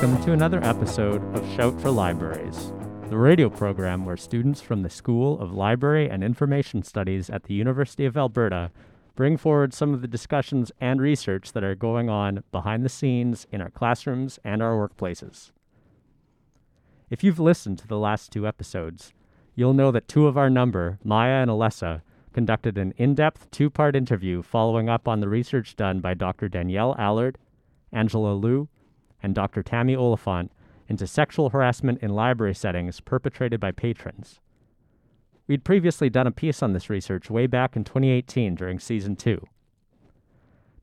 Welcome to another episode of Shout for Libraries, the radio program where students from the School of Library and Information Studies at the University of Alberta bring forward some of the discussions and research that are going on behind the scenes in our classrooms and our workplaces. If you've listened to the last two episodes, you'll know that two of our number, Maya and Alessa, conducted an in depth two part interview following up on the research done by Dr. Danielle Allard, Angela Lieu, and Dr. Tami Oliphant into sexual harassment in library settings perpetrated by patrons. We'd previously done a piece on this research way back in 2018 during season 2.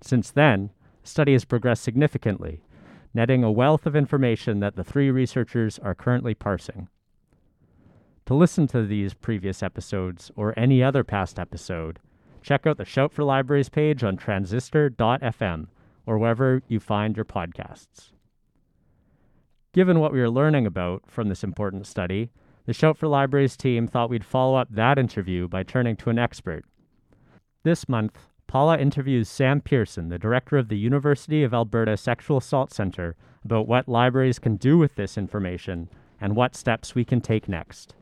Since then, the study has progressed significantly, netting a wealth of information that the three researchers are currently parsing. To listen to these previous episodes or any other past episode, check out the Shout for Libraries page on transistor.fm or wherever you find your podcasts. Given what we are learning about from this important study, the Shout for Libraries team thought we'd follow up that interview by turning to an expert. This month, Paula interviews Sam Pearson, the director of the University of Alberta Sexual Assault Center, about what libraries can do with this information and what steps we can take next.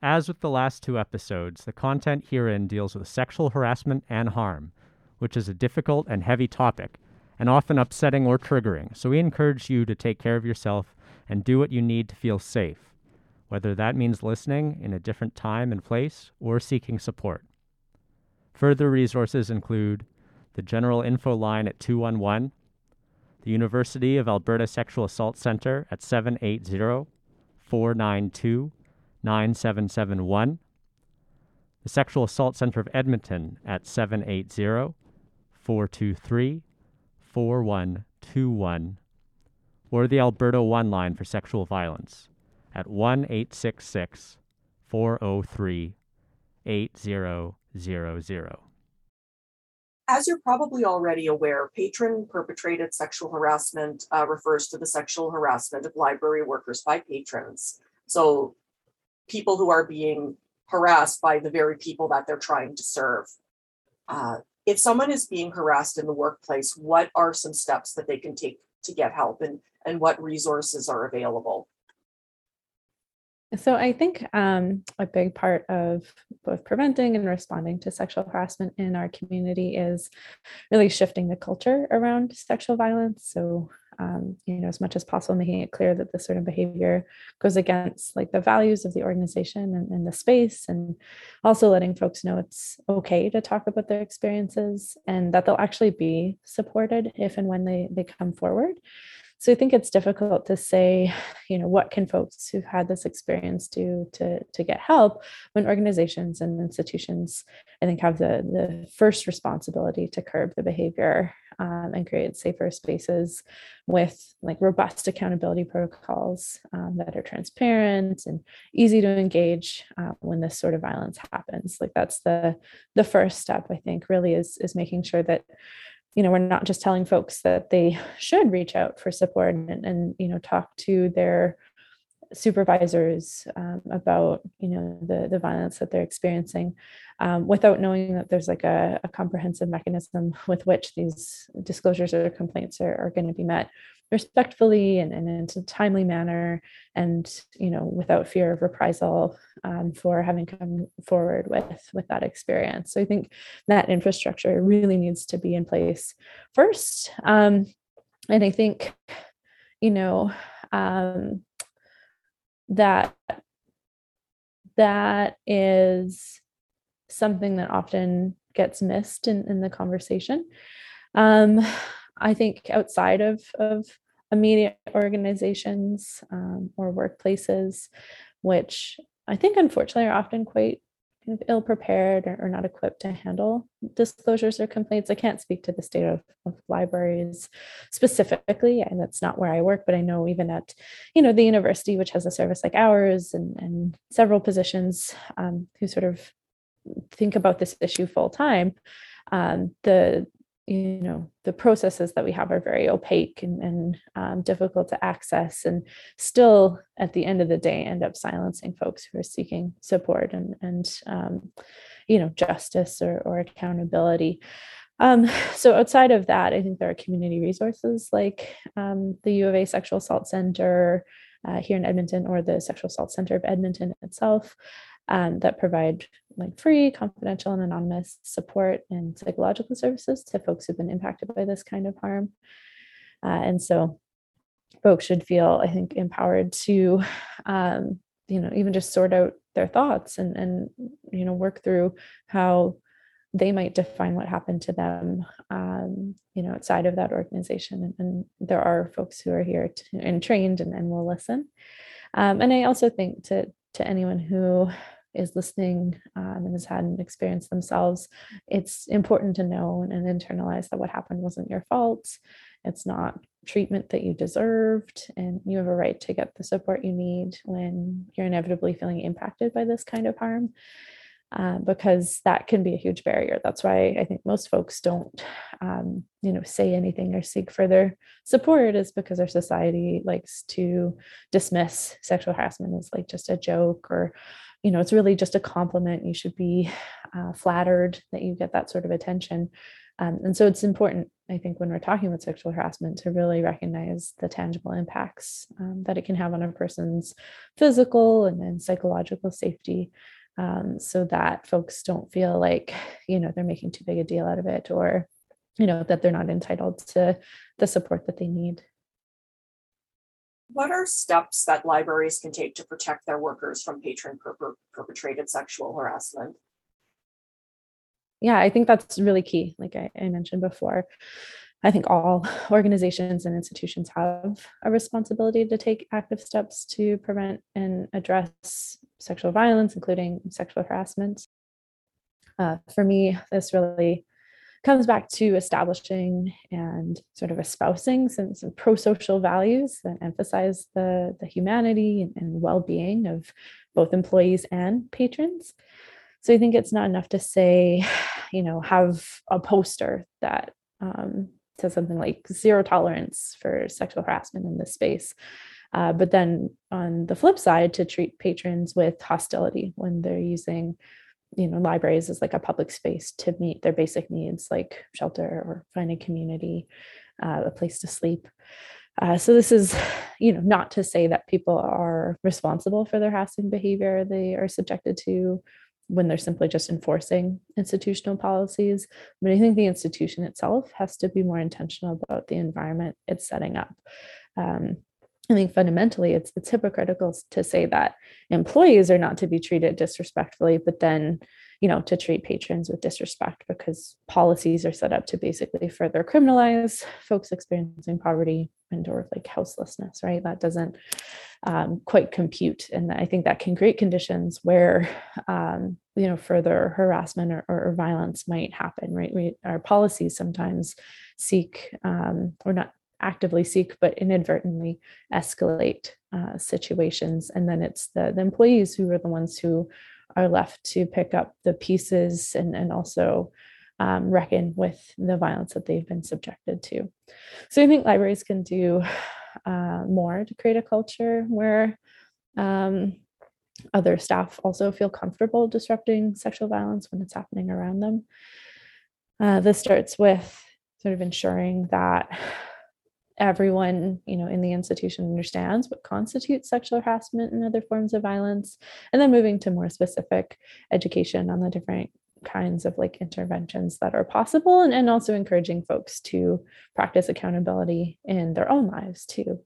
As with the last two episodes, the content herein deals with sexual harassment and harm, which is a difficult and heavy topic and often upsetting or triggering, so we encourage you to take care of yourself and do what you need to feel safe, whether that means listening in a different time and place or seeking support. Further resources include the General Info Line at 211, the University of Alberta Sexual Assault Center at 780 492 9771, the Sexual Assault Center of Edmonton at 780 423 4121 or the Alberta One line for sexual violence at 1 866 403 8000. As you're probably already aware, patron perpetrated sexual harassment uh, refers to the sexual harassment of library workers by patrons. So, people who are being harassed by the very people that they're trying to serve. Uh, if someone is being harassed in the workplace, what are some steps that they can take to get help and, and what resources are available? So I think um, a big part of both preventing and responding to sexual harassment in our community is really shifting the culture around sexual violence. So um, you know, as much as possible, making it clear that this sort of behavior goes against like the values of the organization and, and the space, and also letting folks know it's okay to talk about their experiences and that they'll actually be supported if and when they they come forward. So I think it's difficult to say, you know, what can folks who've had this experience do to, to get help when organizations and institutions, I think, have the, the first responsibility to curb the behavior um, and create safer spaces with like robust accountability protocols um, that are transparent and easy to engage uh, when this sort of violence happens. Like that's the the first step, I think, really is is making sure that you know we're not just telling folks that they should reach out for support and, and you know talk to their supervisors um, about you know the the violence that they're experiencing um, without knowing that there's like a, a, comprehensive mechanism with which these disclosures or complaints are, are going to be met respectfully and, and in a timely manner and you know without fear of reprisal um, for having come forward with with that experience. So i think that infrastructure really needs to be in place first. Um, and i think you know um, that that is something that often gets missed in, in the conversation. Um, I think outside of, of immediate organizations um, or workplaces, which I think unfortunately are often quite kind of ill prepared or, or, not equipped to handle disclosures or complaints. I can't speak to the state of, of libraries specifically, and that's not where I work, but I know even at, you know, the university, which has a service like ours and, and several positions um, who sort of think about this issue full time, um, the you know the processes that we have are very opaque and, and um, difficult to access and still at the end of the day end up silencing folks who are seeking support and and um, you know justice or, or accountability. Um, so outside of that, I think there are community resources like um, the U of A Sexual Assault Center uh, here in Edmonton or the Sexual Assault Center of Edmonton itself um, that provide like free, confidential, and anonymous support and psychological services to folks who've been impacted by this kind of harm. Uh, and so folks should feel, I think, empowered to, um, you know, even just sort out their thoughts and, and, you know, work through how they might define what happened to them, um, you know, outside of that organization. And, and, there are folks who are here to, and trained and, and will listen. Um, and I also think to to anyone who is listening um, and has had an experience themselves, it's important to know and, and internalize that what happened wasn't your fault. It's not treatment that you deserved, and you have a right to get the support you need when you're inevitably feeling impacted by this kind of harm. Uh, because that can be a huge barrier. That's why I think most folks don't, um, you know, say anything or seek further support is because our society likes to dismiss sexual harassment as like just a joke or you know, it's really just a compliment. You should be uh, flattered that you get that sort of attention. Um, and so it's important, I think, when we're talking about sexual harassment to really recognize the tangible impacts um, that it can have on a person's physical and, then psychological safety. Um, so that folks don't feel like, you know, they're making too big a deal out of it or, you know, that they're not entitled to the support that they need. What are steps that libraries can take to protect their workers from patron per- perpetrated sexual harassment? Yeah, I think that's really key. Like I, I mentioned before, I think all organizations and institutions have a responsibility to take active steps to prevent and address sexual violence, including sexual harassment. Uh, for me, this really comes back to establishing and sort of espousing some, some pro-social values that emphasize the, the humanity and, and well-being of both employees and patrons. So I think it's not enough to say, you know, have a poster that um, says something like zero tolerance for sexual harassment in this space. Uh, but then on the flip side, to treat patrons with hostility when they're using you know libraries as like a public space to meet their basic needs like shelter or find a community uh, a place to sleep. Uh, so this is you know not to say that people are responsible for their harassing behavior. They are subjected to when they're simply just enforcing institutional policies. But i think the institution itself has to be more intentional about the environment it's setting up. Um, I think fundamentally it's it's hypocritical to say that employees are not to be treated disrespectfully, but then you know to treat patrons with disrespect because policies are set up to basically further criminalize folks experiencing poverty and or like houselessness, right? That doesn't um, quite compute, and I think that can create conditions where um, you know further harassment or, or, violence might happen, right? We, our policies sometimes seek um, or not actively seek but inadvertently escalate uh, situations. And then it's the, the employees who are the ones who are left to pick up the pieces and, and also um, reckon with the violence that they've been subjected to. So i think libraries can do uh, more to create a culture where um, other staff also feel comfortable disrupting sexual violence when it's happening around them. Uh, this starts with sort of ensuring that everyone you know in the institution understands what constitutes sexual harassment and other forms of violence. And then moving to more specific education on the different kinds of like interventions that are possible and, and also encouraging folks to practice accountability in their own lives too.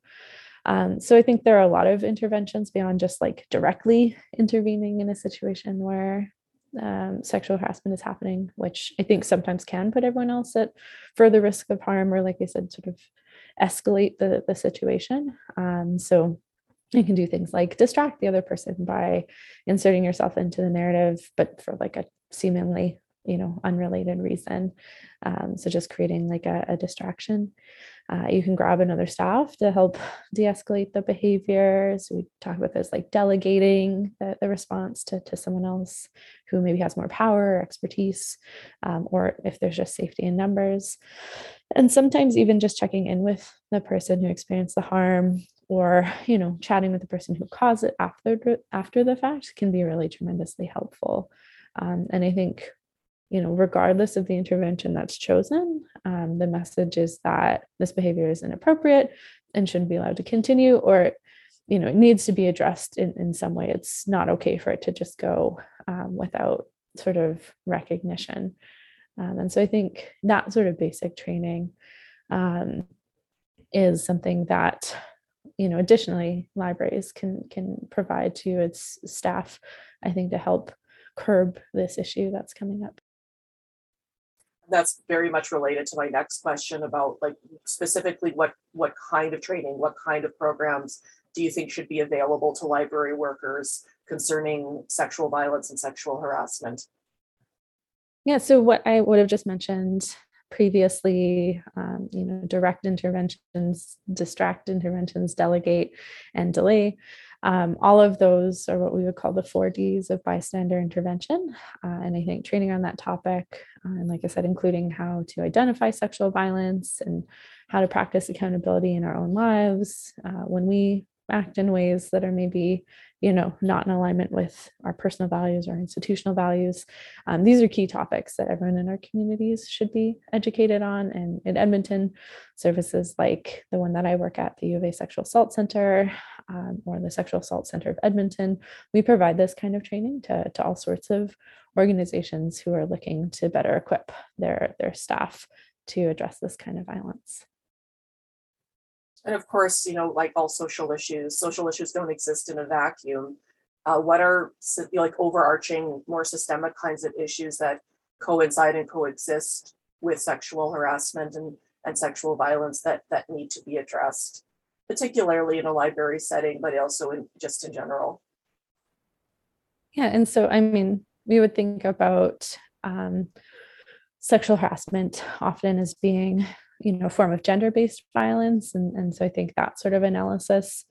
Um, so i think there are a lot of interventions beyond just like directly intervening in a situation where um, sexual harassment is happening, which I think sometimes can put everyone else at further risk of harm, or like I said, sort of escalate the, the situation. Um, so you can do things like distract the other person by inserting yourself into the narrative, but for like a seemingly you know unrelated reason um, so just creating like a, a distraction uh, you can grab another staff to help de-escalate the behaviors. we talk about this like delegating the, the response to, to someone else who maybe has more power or expertise um, or if there's just safety in numbers and sometimes even just checking in with the person who experienced the harm or you know chatting with the person who caused it after after the fact can be really tremendously helpful um, and i think you know, regardless of the intervention that's chosen, um, the message is that this behavior is inappropriate and shouldn't be allowed to continue, or you know, it needs to be addressed in, in some way. It's not okay for it to just go um, without sort of recognition. Um, and so I think that sort of basic training um, is something that you know additionally libraries can can provide to its staff i think to help curb this issue that's coming up that's very much related to my next question about like specifically what what kind of training what kind of programs do you think should be available to library workers concerning sexual violence and sexual harassment yeah so what i would have just mentioned previously, um, you know, direct interventions, distract interventions, delegate, and delay. Um, all of those are what we would call the four Ds of bystander intervention. Uh, and I think training on that topic, uh, and like I said, including how to identify sexual violence and how to practice accountability in our own lives. Uh, when we act in ways that are maybe you know not in alignment with our personal values or institutional values. Um, these are key topics that everyone in our communities should be educated on. And in edmonton services like the one that i work at the u of a sexual assault center um, or the sexual assault center of edmonton we provide this kind of training to, to all sorts of organizations who are looking to better equip their their staff to address this kind of violence and of course, you know, like all social issues, social issues don't exist in a vacuum. Uh, what are like overarching, more systemic kinds of issues that coincide and coexist with sexual harassment and, and sexual violence that that need to be addressed, particularly in a library setting, but also in just in general? Yeah, and so I mean, we would think about um, sexual harassment often as being you know form of gender-based violence. And, and so i think that sort of analysis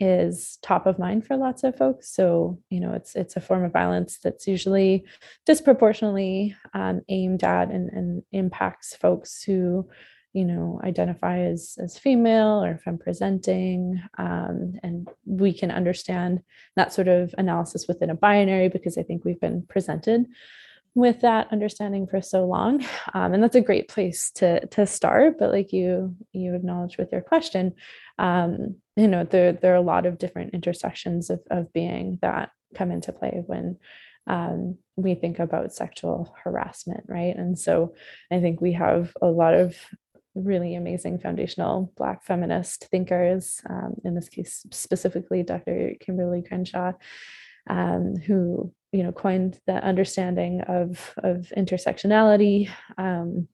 is top of mind for lots of folks. So you know it's it's a form of violence that's usually disproportionately um, aimed at and, and impacts folks who you know identify as as female or femme presenting um, and we can understand that sort of analysis within a binary because i think we've been presented with that understanding for so long. Um, and that's a great place to to start. But like you you acknowledge with your question um, you know there there are a lot of different intersections of, of being that come into play when um, we think about sexual harassment right? And so i think we have a lot of really amazing foundational black feminist thinkers um, in this case specifically dr kimberly crenshaw um, who you know coined the understanding of of intersectionality um,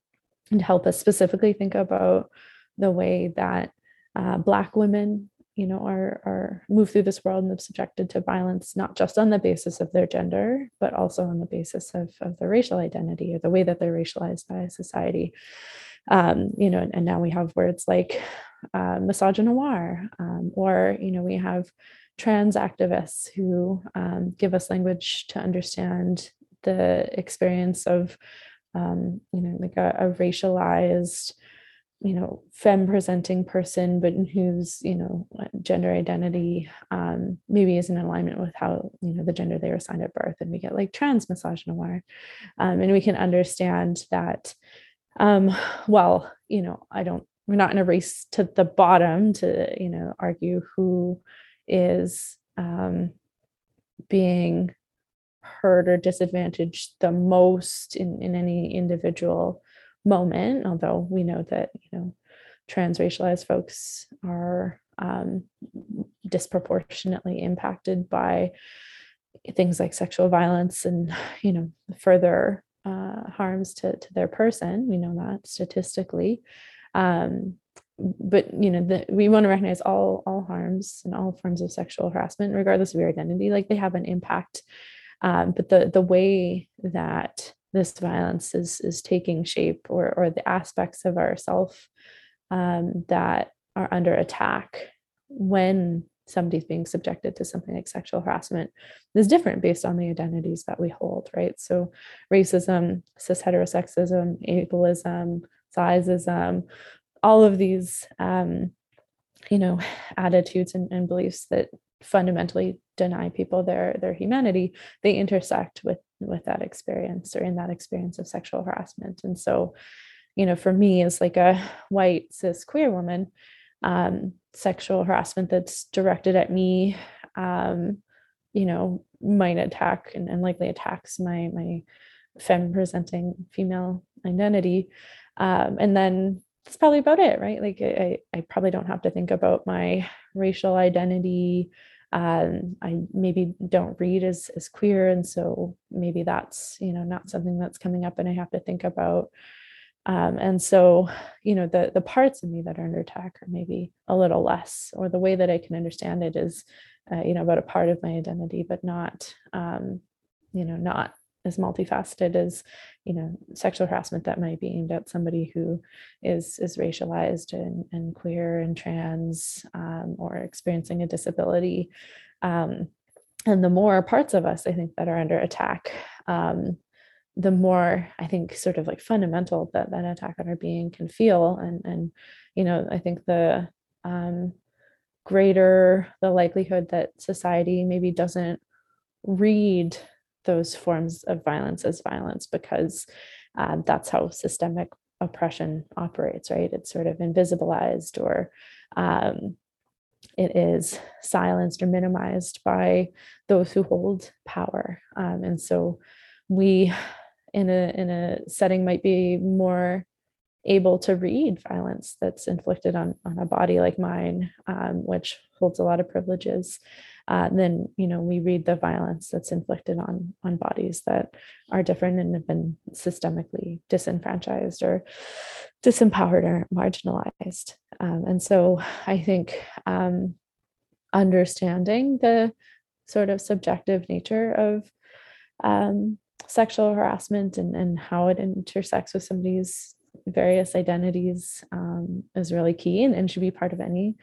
and help us specifically think about the way that uh, black women you know are are move through this world and subjected to violence not just on the basis of their gender but also on the basis of, of their racial identity or the way that they're racialized by society. Um, you know and, and, now we have words like uh, misogynoir um, or you know we have trans activists who um, give us language to understand the experience of um, you know like a, a, racialized you know femme presenting person but whose you know gender identity um, maybe isn't in alignment with how you know the gender they were assigned at birth and we get like trans misogynoir. Um, and we can understand that um, well you know i don't we're not in a race to the bottom to you know argue who is um, being hurt or disadvantaged the most in, in any individual moment, although we know that, you know, transracialized folks are um, disproportionately impacted by things like sexual violence and, you know, further uh, harms to, to their person. We know that statistically. Um, but you know the, we want to recognize all all harms and all forms of sexual harassment regardless of your identity like they have an impact. Um, but the the way that this violence is is taking shape or or the aspects of ourself um, that are under attack when somebody's being subjected to something like sexual harassment is different based on the identities that we hold right? So racism cis heterosexism ableism sizeism all of these um, you know attitudes and, and, beliefs that fundamentally deny people their their humanity they intersect with with that experience or in that experience of sexual harassment. And so you know for me as like a white cis queer woman um, sexual harassment that's directed at me um, you know might attack and, and likely attacks my my femme presenting female identity. Um, and then that's probably about it right? Like I, I probably don't have to think about my racial identity um, i maybe don't read as, as queer and so maybe that's you know not something that's coming up and i have to think about. Um, and so you know the the parts of me that are under attack are maybe a little less or the way that i can understand it is uh, you know about a part of my identity but not um, you know not as multifaceted as you know sexual harassment that might be aimed at somebody who is is racialized and, and queer and trans um, or experiencing a disability. Um, and the more parts of us i think that are under attack um, the more i think sort of like fundamental that that attack on our being can feel. And and you know i think the um, greater the likelihood that society maybe doesn't read those forms of violence as violence because um, that's how systemic oppression operates, right? It's sort of invisibilized or um, it is silenced or minimized by those who hold power. Um, and so we in a in a setting might be more able to read violence that's inflicted on on a body like mine, um, which holds a lot of privileges uh, then you know we read the violence that's inflicted on on bodies that are different and have been systemically disenfranchised or disempowered or marginalized. Um, and so i think um, understanding the sort of subjective nature of um, sexual harassment and, and how it intersects with somebody's various identities um, is really key and, and should be part of any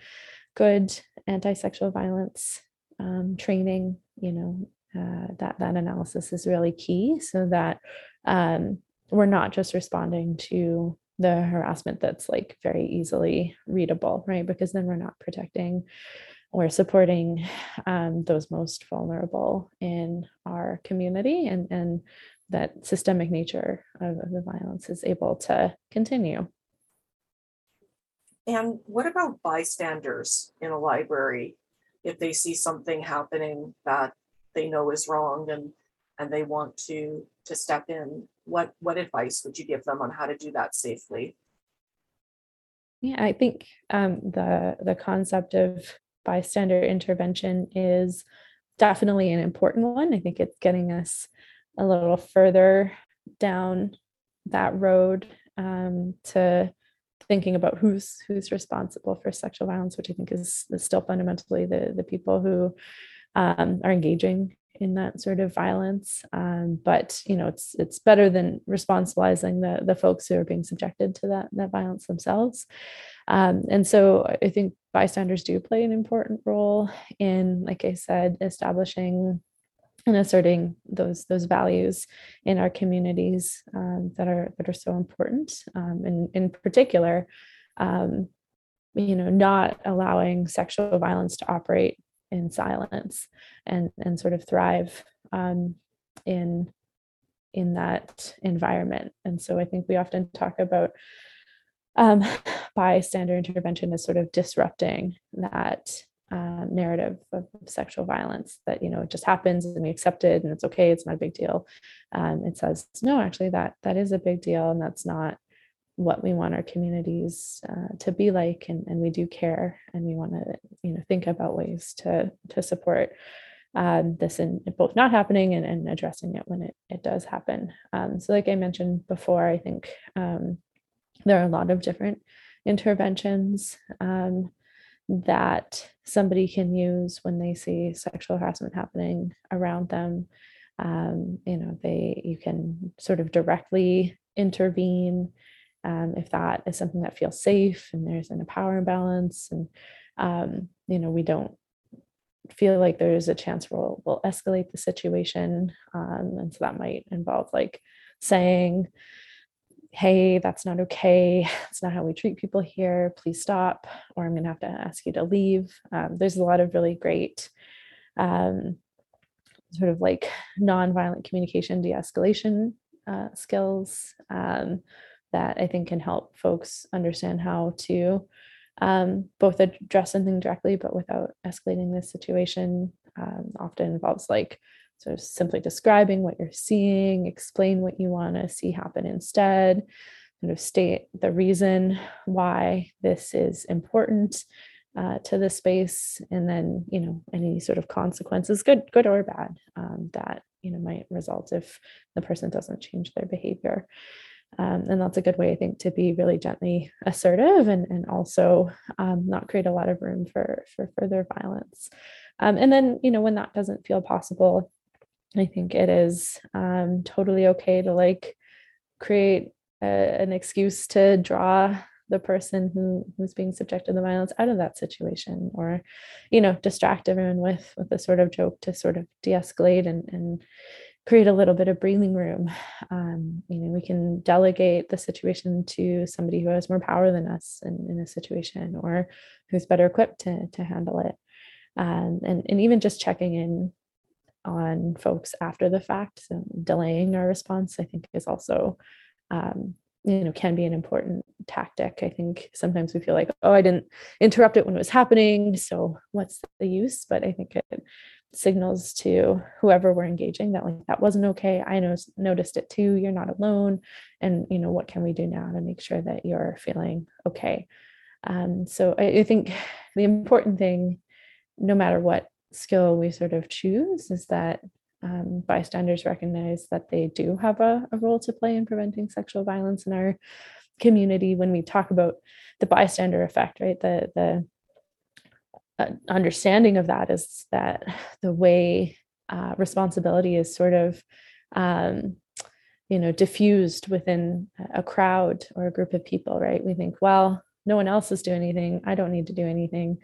good anti-sexual violence um, training, you know, uh, that that analysis is really key so that um, we're not just responding to the harassment that's like very easily readable, right? Because then we're not protecting or supporting um, those most vulnerable in our community and, and that systemic nature of, of the violence is able to continue. And what about bystanders in a library? If they see something happening that they know is wrong and and they want to to step in what what advice would you give them on how to do that safely? Yeah i think um, the the concept of bystander intervention is definitely an important one. I think it's getting us a little further down that road um, to thinking about who's who's responsible for sexual violence, which I think is, is still fundamentally the the people who um, are engaging in that sort of violence. Um, but you know, it's it's better than responsibilizing the the folks who are being subjected to that that violence themselves. Um, and so I think bystanders do play an important role in, like I said, establishing and asserting those those values in our communities um, that are that are so important um, and in particular um, you know not allowing sexual violence to operate in silence and and sort of thrive um, in in that environment. And so i think we often talk about um, bystander intervention as sort of disrupting that uh, narrative of sexual violence that you know it just happens and we accept it and it's okay it's not a big deal. Um, it says no actually that that is a big deal and that's not what we want our communities uh, to be like and, and we do care and we want to you know think about ways to to support um, this in both not happening and, and addressing it when it, it does happen. Um, so like i mentioned before i think um, there are a lot of different interventions um, that somebody can use when they see sexual harassment happening around them. Um, you know, they you can sort of directly intervene um, if that is something that feels safe and there's an power imbalance and um, you know we don't feel like there's a chance we'll, we'll escalate the situation um, and so that might involve like saying hey, that's not okay. It's not how we treat people here. Please stop, or I'm going to have to ask you to leave. Um, there's a lot of really great um, sort of like nonviolent communication de escalation uh, skills um, that I think can help folks understand how to um, both address something directly, but without escalating the situation. Um, often involves like sort of simply describing what you're seeing, explain what you want to see happen instead, sort of state the reason why this is important uh, to the space, and then you know any sort of consequences, good, good or bad, um, that you know might result if the person doesn't change their behavior. Um, and that's a good way, I think, to be really gently assertive and, and also um, not create a lot of room for, for further violence. Um, and then, you know, when that doesn't feel possible, I think it is um, totally okay to like create a, an excuse to draw the person who who's being subjected to the violence out of that situation or you know distract everyone with with a sort of joke to sort of de-escalate and and create a little bit of breathing room. Um, you know we can delegate the situation to somebody who has more power than us in, in a situation or who's better equipped to, to handle it. Um, and, and even just checking in on folks after the fact so delaying our response i think is also um, you know can be an important tactic. I think sometimes we feel like oh i didn't interrupt it when it was happening so what's the use? But i think it signals to whoever we're engaging that like that wasn't okay. I know noticed it too. You're not alone. And you know what can we do now to make sure that you're feeling okay? Um, so I, I think the important thing no matter what skill we sort of choose is that um, bystanders recognize that they do have a, a, role to play in preventing sexual violence in our community when we talk about the bystander effect right? The the uh, understanding of that is that the way uh, responsibility is sort of um, you know diffused within a crowd or a group of people right? We think well no one else is doing anything. I don't need to do anything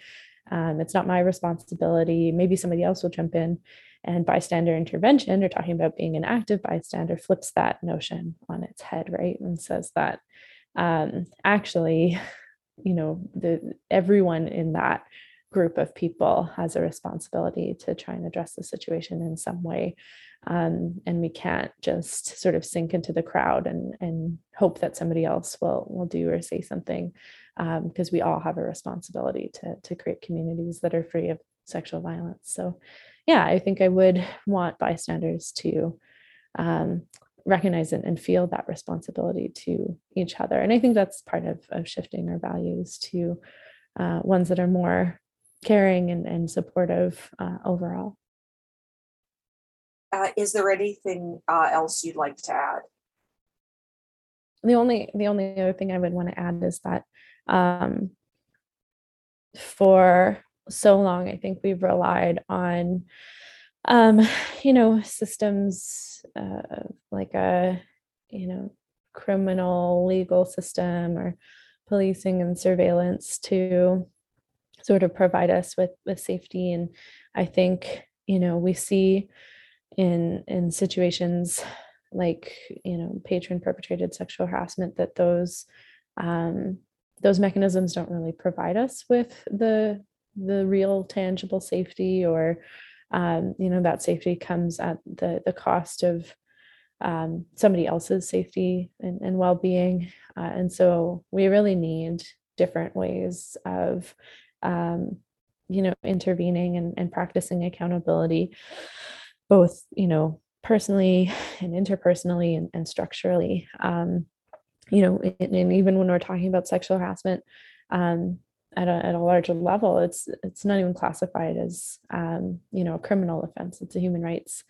um, it's not my responsibility. Maybe somebody else will jump in. And bystander intervention, or talking about being an active bystander, flips that notion on its head, right? And says that um, actually, you know, the everyone in that group of people has a responsibility to try and address the situation in some way. Um, and we can't just sort of sink into the crowd and, and hope that somebody else will, will do or say something because um, we all have a responsibility to, to create communities that are free of sexual violence. So, yeah, I think I would want bystanders to um, recognize and, and, feel that responsibility to each other. And I think that's part of, of shifting our values to uh, ones that are more caring and, and supportive uh, overall. Uh, is there anything uh, else you'd like to add? The only the only other thing I would want to add is that um, for so long, I think we've relied on, um, you know, systems uh, like a, you know, criminal legal system or policing and surveillance to sort of provide us with with safety. And I think, you know, we see in in situations like you know patron perpetrated sexual harassment that those um, those mechanisms don't really provide us with the the real tangible safety or um, you know that safety comes at the the cost of um, somebody else's safety and, and well-being. Uh, and so we really need different ways of um, you know intervening and, and practicing accountability both you know personally and interpersonally and, and structurally um, you know, and, and even when we're talking about sexual harassment um, at, a, at a larger level, it's it's not even classified as um, you know a criminal offense. It's a human rights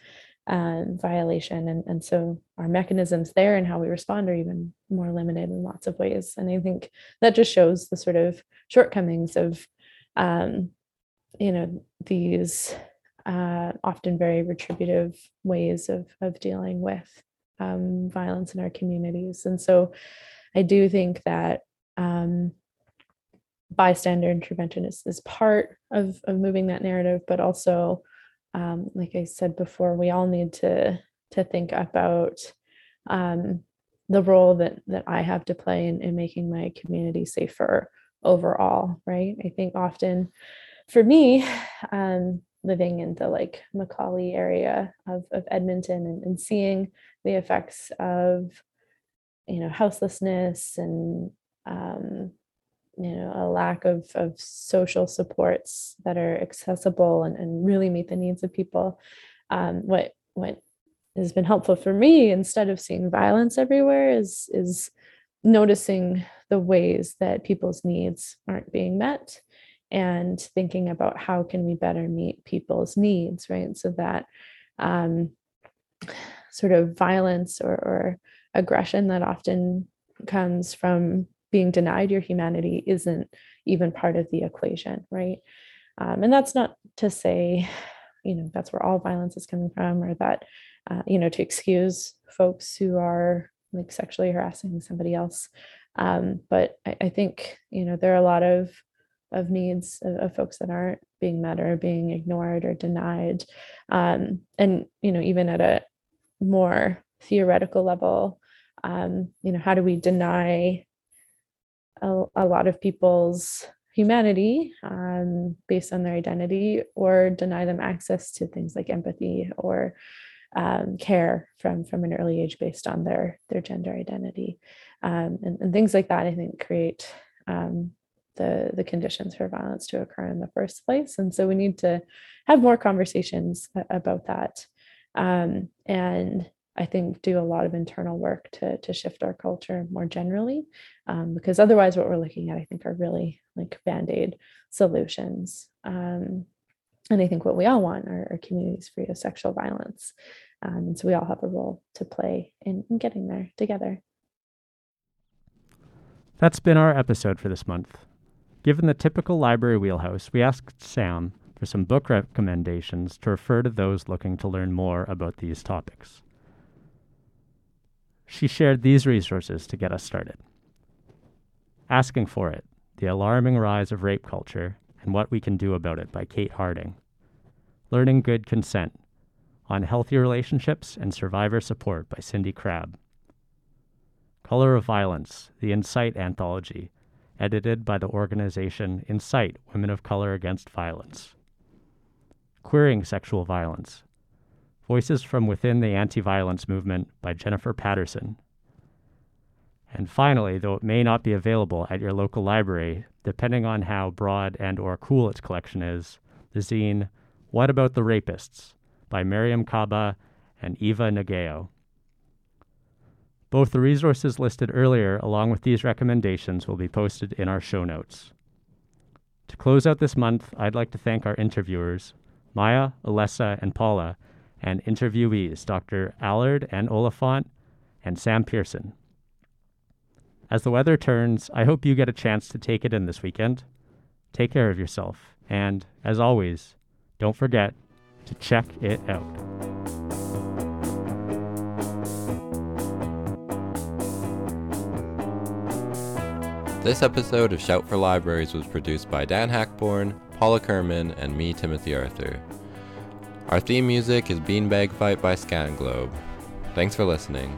um, violation, and and so our mechanisms there and how we respond are even more limited in lots of ways. And I think that just shows the sort of shortcomings of um, you know these uh, often very retributive ways of of dealing with um, violence in our communities. And so I do think that um, bystander intervention is, is part of, of moving that narrative, but also, um, like I said before, we all need to, to think about, um, the role that that I have to play in, in making my community safer overall, right? I think often for me, um, living in the like McCauley area of, of Edmonton and, and seeing the effects of you know houselessness and um, you know a lack of, of social supports that are accessible and, and really meet the needs of people. Um, what what has been helpful for me instead of seeing violence everywhere is is noticing the ways that people's needs aren't being met and thinking about how can we better meet people's needs right? So that um, sort of violence or, or aggression that often comes from being denied your humanity isn't even part of the equation right? Um, and that's not to say you know that's where all violence is coming from or that uh, you know to excuse folks who are like sexually harassing somebody else. Um, but I, I, think you know there are a lot of of needs of, of, folks that aren't being met or being ignored or denied. Um, and you know even at a more theoretical level um, you know how do we deny a, a lot of people's humanity um, based on their identity or deny them access to things like empathy or um, care from from an early age based on their their gender identity? Um, and, and, things like that i think create um, the the conditions for violence to occur in the first place and so we need to have more conversations about that um, and I think do a lot of internal work to to shift our culture more generally, um, because otherwise, what we're looking at, I think, are really like band aid solutions. Um, and I think what we all want are, are communities free of sexual violence, um, and so we all have a role to play in, in getting there together. That's been our episode for this month. Given the typical library wheelhouse, we asked Sam for some book recommendations to refer to those looking to learn more about these topics. She shared these resources to get us started. Asking for It The Alarming Rise of Rape Culture and What We Can Do About It by Kate Harding. Learning Good Consent on Healthy Relationships and Survivor Support by Cindy Crabb. Color of Violence The Incite Anthology, edited by the organization Incite Women of Color Against Violence. Queering Sexual Violence Voices from Within the Anti Violence Movement by Jennifer Patterson. And finally, though it may not be available at your local library, depending on how broad and or cool its collection is, the zine What About the Rapists by Mariame Kaba and Eva Nagao. Both the resources listed earlier, along with these recommendations, will be posted in our show notes. To close out this month, I'd like to thank our interviewers, Maya, Alessa, and Paula, and interviewees Dr. Allard and Oliphant and Sam Pearson. As the weather turns, I hope you get a chance to take it in this weekend. Take care of yourself, and as always, don't forget to check it out. This episode of Shout for Libraries was produced by Dan Hackborn, Paula Kerman, and me, Timothy Arthur. Our theme music is Beanbag Fight by Scan Globe. Thanks for listening.